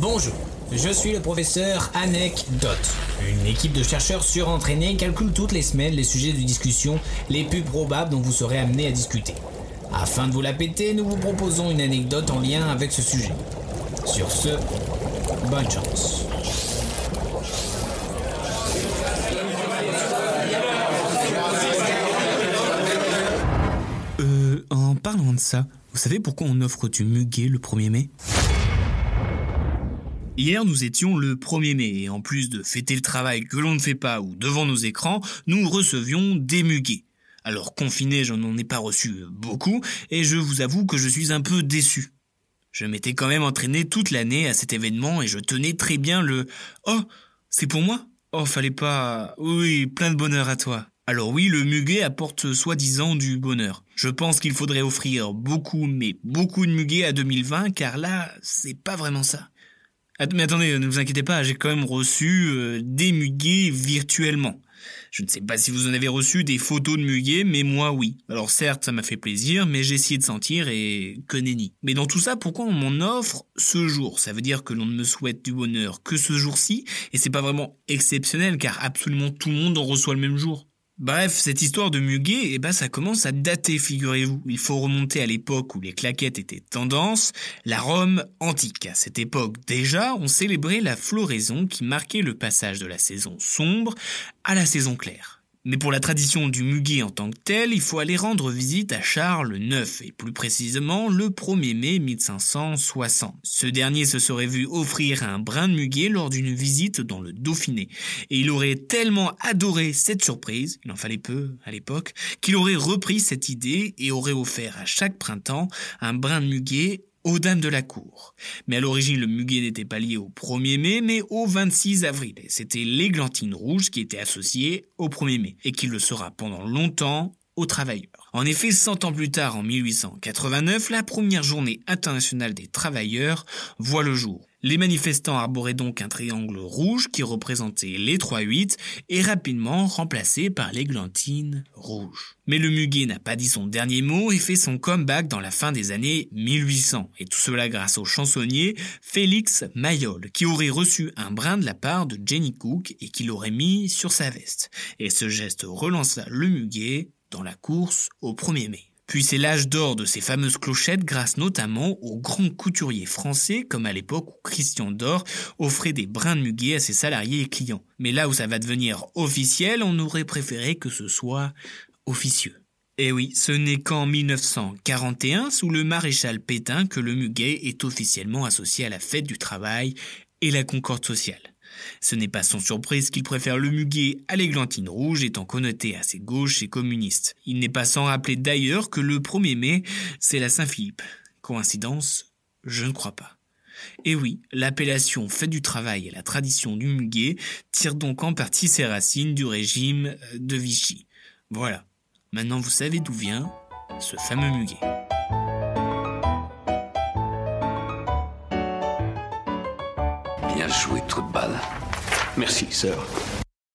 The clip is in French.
Bonjour, je suis le professeur Anecdote. Une équipe de chercheurs surentraînés calcule toutes les semaines les sujets de discussion les plus probables dont vous serez amené à discuter. Afin de vous la péter, nous vous proposons une anecdote en lien avec ce sujet. Sur ce, bonne chance. Euh, en parlant de ça, vous savez pourquoi on offre du muguet le 1er mai? Hier, nous étions le 1er mai et en plus de fêter le travail que l'on ne fait pas ou devant nos écrans, nous recevions des muguets. Alors confiné, je n'en ai pas reçu beaucoup et je vous avoue que je suis un peu déçu. Je m'étais quand même entraîné toute l'année à cet événement et je tenais très bien le Oh, c'est pour moi? Oh, fallait pas. Oui, plein de bonheur à toi. Alors oui, le muguet apporte soi-disant du bonheur. Je pense qu'il faudrait offrir beaucoup, mais beaucoup de muguet à 2020, car là, c'est pas vraiment ça. Mais attendez, ne vous inquiétez pas, j'ai quand même reçu euh, des muguets virtuellement. Je ne sais pas si vous en avez reçu des photos de muguet, mais moi oui. Alors certes, ça m'a fait plaisir, mais j'ai essayé de sentir et que nenni. Mais dans tout ça, pourquoi on m'en offre ce jour? Ça veut dire que l'on ne me souhaite du bonheur que ce jour-ci, et c'est pas vraiment exceptionnel, car absolument tout le monde en reçoit le même jour. Bref, cette histoire de muguet, eh ben, ça commence à dater, figurez-vous. Il faut remonter à l'époque où les claquettes étaient tendance, la Rome antique. À cette époque déjà, on célébrait la floraison qui marquait le passage de la saison sombre à la saison claire. Mais pour la tradition du muguet en tant que tel, il faut aller rendre visite à Charles IX, et plus précisément le 1er mai 1560. Ce dernier se serait vu offrir un brin de muguet lors d'une visite dans le Dauphiné, et il aurait tellement adoré cette surprise, il en fallait peu à l'époque, qu'il aurait repris cette idée et aurait offert à chaque printemps un brin de muguet aux dames de la cour. Mais à l'origine, le muguet n'était pas lié au 1er mai, mais au 26 avril. C'était l'églantine rouge qui était associée au 1er mai, et qui le sera pendant longtemps aux travailleurs. En effet, 100 ans plus tard, en 1889, la première journée internationale des travailleurs voit le jour. Les manifestants arboraient donc un triangle rouge qui représentait les 3-8 et rapidement remplacé par l'églantine rouge. Mais le muguet n'a pas dit son dernier mot et fait son comeback dans la fin des années 1800. Et tout cela grâce au chansonnier Félix Mayol qui aurait reçu un brin de la part de Jenny Cook et qui l'aurait mis sur sa veste. Et ce geste relança le muguet dans la course au 1er mai. Puis c'est l'âge d'or de ces fameuses clochettes grâce notamment aux grands couturiers français comme à l'époque où Christian Dor offrait des brins de muguet à ses salariés et clients. Mais là où ça va devenir officiel, on aurait préféré que ce soit officieux. Et eh oui, ce n'est qu'en 1941, sous le maréchal Pétain, que le muguet est officiellement associé à la fête du travail et la concorde sociale. Ce n'est pas sans surprise qu'il préfère le muguet à l'églantine rouge étant connoté assez gauche et communiste. Il n'est pas sans rappeler d'ailleurs que le 1er mai, c'est la Saint-Philippe. Coïncidence? Je ne crois pas. Et oui, l'appellation fait du travail et la tradition du muguet tirent donc en partie ses racines du régime euh, de Vichy. Voilà. Maintenant vous savez d'où vient ce fameux muguet. Bien joué, trou de balle. Merci, sœur.